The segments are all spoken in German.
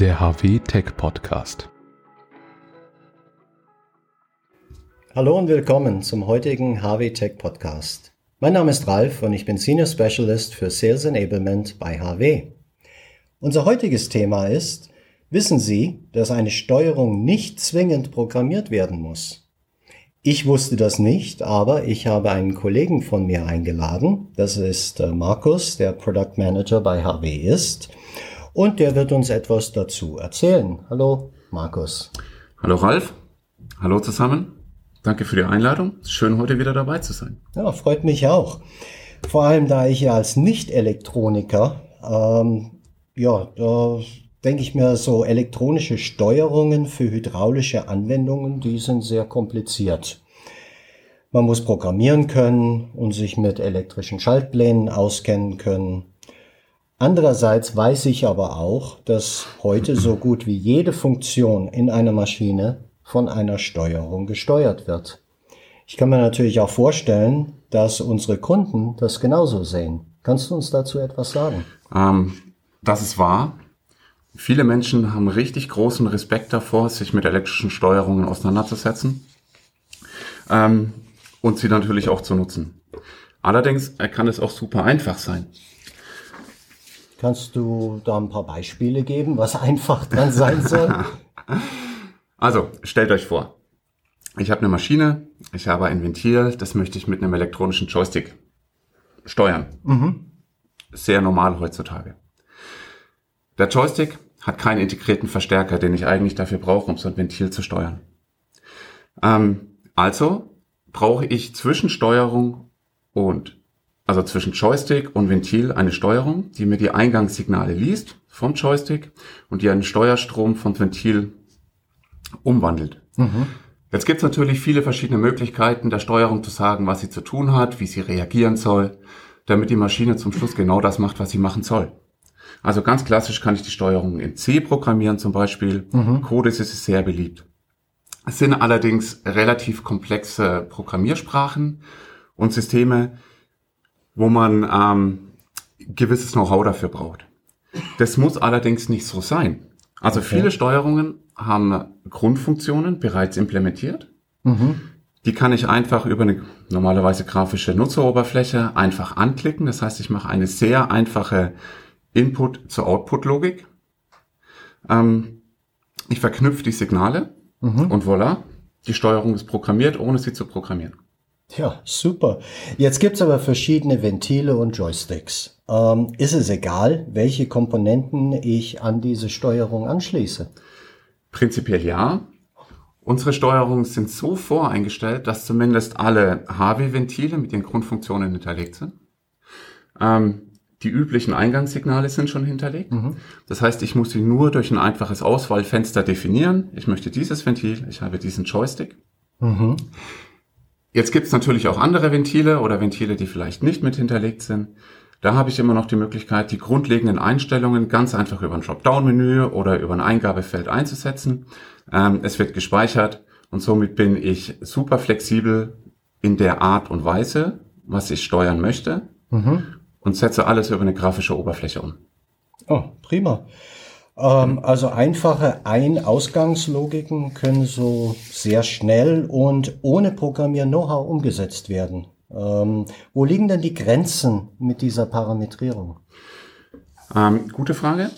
der HW Tech Podcast. Hallo und willkommen zum heutigen HW Tech Podcast. Mein Name ist Ralf und ich bin Senior Specialist für Sales Enablement bei HW. Unser heutiges Thema ist, wissen Sie, dass eine Steuerung nicht zwingend programmiert werden muss? Ich wusste das nicht, aber ich habe einen Kollegen von mir eingeladen. Das ist äh, Markus, der Product Manager bei HW ist. Und der wird uns etwas dazu erzählen. Hallo, Markus. Hallo, Ralf. Hallo zusammen. Danke für die Einladung. Schön, heute wieder dabei zu sein. Ja, freut mich auch. Vor allem, da ich ja als Nicht-Elektroniker, ähm, ja, da denke ich mir, so elektronische Steuerungen für hydraulische Anwendungen, die sind sehr kompliziert. Man muss programmieren können und sich mit elektrischen Schaltplänen auskennen können. Andererseits weiß ich aber auch, dass heute so gut wie jede Funktion in einer Maschine von einer Steuerung gesteuert wird. Ich kann mir natürlich auch vorstellen, dass unsere Kunden das genauso sehen. Kannst du uns dazu etwas sagen? Ähm, das ist wahr. Viele Menschen haben richtig großen Respekt davor, sich mit elektrischen Steuerungen auseinanderzusetzen ähm, und sie natürlich auch zu nutzen. Allerdings kann es auch super einfach sein. Kannst du da ein paar Beispiele geben, was einfach dran sein soll? also, stellt euch vor, ich habe eine Maschine, ich habe ein Ventil, das möchte ich mit einem elektronischen Joystick steuern. Mhm. Sehr normal heutzutage. Der Joystick hat keinen integrierten Verstärker, den ich eigentlich dafür brauche, um so ein Ventil zu steuern. Ähm, also brauche ich zwischen Steuerung und, also zwischen Joystick und Ventil eine Steuerung, die mir die Eingangssignale liest vom Joystick und die einen Steuerstrom vom Ventil umwandelt. Mhm. Jetzt gibt es natürlich viele verschiedene Möglichkeiten der Steuerung zu sagen, was sie zu tun hat, wie sie reagieren soll, damit die Maschine zum Schluss genau das macht, was sie machen soll. Also ganz klassisch kann ich die Steuerung in C programmieren zum Beispiel. Mhm. Codes ist sehr beliebt. Es sind allerdings relativ komplexe Programmiersprachen und Systeme, wo man ähm, gewisses Know-how dafür braucht. Das muss allerdings nicht so sein. Also okay. viele Steuerungen haben Grundfunktionen bereits implementiert. Mhm. Die kann ich einfach über eine normalerweise grafische Nutzeroberfläche einfach anklicken. Das heißt, ich mache eine sehr einfache Input zur Output-Logik. Ähm, ich verknüpfe die Signale mhm. und voilà, die Steuerung ist programmiert, ohne sie zu programmieren. Ja, super. Jetzt gibt's aber verschiedene Ventile und Joysticks. Ähm, ist es egal, welche Komponenten ich an diese Steuerung anschließe? Prinzipiell ja. Unsere Steuerungen sind so voreingestellt, dass zumindest alle HW-Ventile mit ihren Grundfunktionen hinterlegt sind. Ähm, die üblichen Eingangssignale sind schon hinterlegt. Mhm. Das heißt, ich muss sie nur durch ein einfaches Auswahlfenster definieren. Ich möchte dieses Ventil, ich habe diesen Joystick. Mhm. Jetzt gibt es natürlich auch andere Ventile oder Ventile, die vielleicht nicht mit hinterlegt sind. Da habe ich immer noch die Möglichkeit, die grundlegenden Einstellungen ganz einfach über ein Dropdown-Menü oder über ein Eingabefeld einzusetzen. Ähm, es wird gespeichert und somit bin ich super flexibel in der Art und Weise, was ich steuern möchte. Mhm und setze alles über eine grafische Oberfläche um. Oh, prima. Ähm, also einfache Ein-Ausgangslogiken können so sehr schnell und ohne Programmier-Know-how umgesetzt werden. Ähm, wo liegen denn die Grenzen mit dieser Parametrierung? Ähm, gute Frage.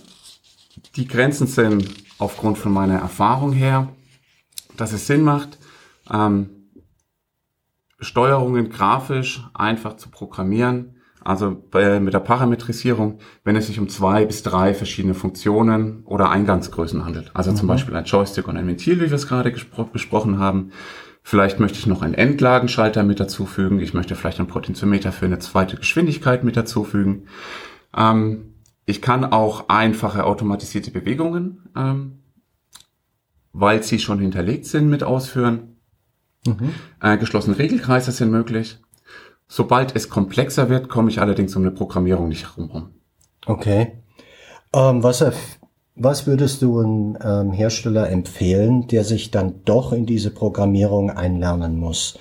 Die Grenzen sind aufgrund von meiner Erfahrung her, dass es Sinn macht, ähm, Steuerungen grafisch einfach zu programmieren, also bei, mit der Parametrisierung, wenn es sich um zwei bis drei verschiedene Funktionen oder Eingangsgrößen handelt. Also mhm. zum Beispiel ein Joystick und ein Ventil, wie wir es gerade besprochen haben. Vielleicht möchte ich noch einen Endlagenschalter mit dazufügen. Ich möchte vielleicht ein Potentiometer für eine zweite Geschwindigkeit mit dazufügen. Ähm, ich kann auch einfache automatisierte Bewegungen, ähm, weil sie schon hinterlegt sind, mit ausführen. Mhm. Äh, geschlossene Regelkreise sind möglich. Sobald es komplexer wird, komme ich allerdings um eine Programmierung nicht herum. Okay. Ähm, was, was würdest du einem ähm, Hersteller empfehlen, der sich dann doch in diese Programmierung einlernen muss?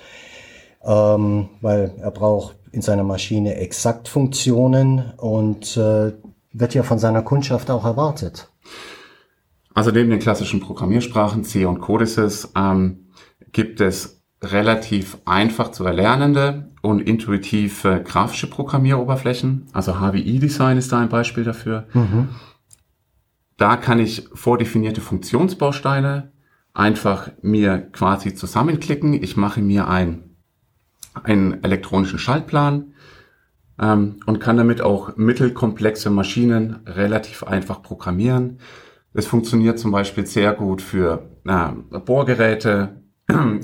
Ähm, weil er braucht in seiner Maschine exakt Funktionen und äh, wird ja von seiner Kundschaft auch erwartet. Also neben den klassischen Programmiersprachen C und Codices ähm, gibt es relativ einfach zu erlernende und intuitive grafische Programmieroberflächen. Also HWI-Design ist da ein Beispiel dafür. Mhm. Da kann ich vordefinierte Funktionsbausteine einfach mir quasi zusammenklicken. Ich mache mir ein, einen elektronischen Schaltplan ähm, und kann damit auch mittelkomplexe Maschinen relativ einfach programmieren. Es funktioniert zum Beispiel sehr gut für äh, Bohrgeräte,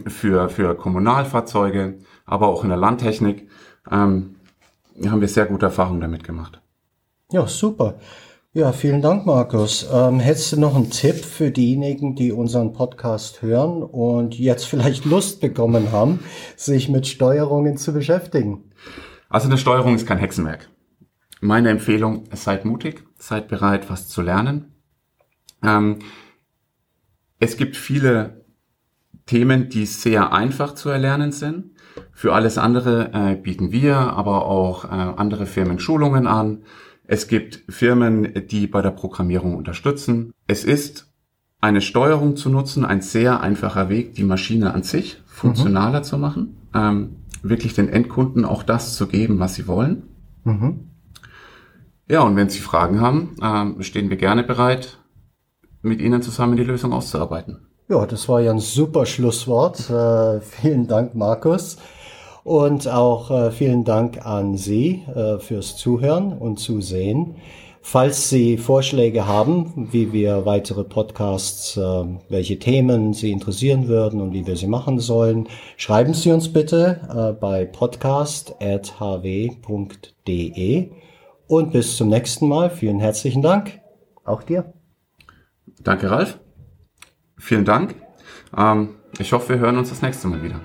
für, für Kommunalfahrzeuge, aber auch in der Landtechnik ähm, haben wir sehr gute Erfahrungen damit gemacht. Ja, super. Ja, vielen Dank, Markus. Ähm, hättest du noch einen Tipp für diejenigen, die unseren Podcast hören und jetzt vielleicht Lust bekommen haben, sich mit Steuerungen zu beschäftigen? Also eine Steuerung ist kein Hexenwerk. Meine Empfehlung, seid mutig, seid bereit, was zu lernen. Ähm, es gibt viele Themen, die sehr einfach zu erlernen sind. Für alles andere äh, bieten wir aber auch äh, andere Firmen Schulungen an. Es gibt Firmen, die bei der Programmierung unterstützen. Es ist eine Steuerung zu nutzen, ein sehr einfacher Weg, die Maschine an sich funktionaler mhm. zu machen, ähm, wirklich den Endkunden auch das zu geben, was sie wollen. Mhm. Ja, und wenn Sie Fragen haben, ähm, stehen wir gerne bereit, mit Ihnen zusammen die Lösung auszuarbeiten. Ja, das war ja ein super Schlusswort. Äh, vielen Dank, Markus. Und auch äh, vielen Dank an Sie äh, fürs Zuhören und Zusehen. Falls Sie Vorschläge haben, wie wir weitere Podcasts, äh, welche Themen Sie interessieren würden und wie wir sie machen sollen, schreiben Sie uns bitte äh, bei podcast.hw.de. Und bis zum nächsten Mal. Vielen herzlichen Dank. Auch dir. Danke, Ralf. Vielen Dank. Ähm, ich hoffe, wir hören uns das nächste Mal wieder.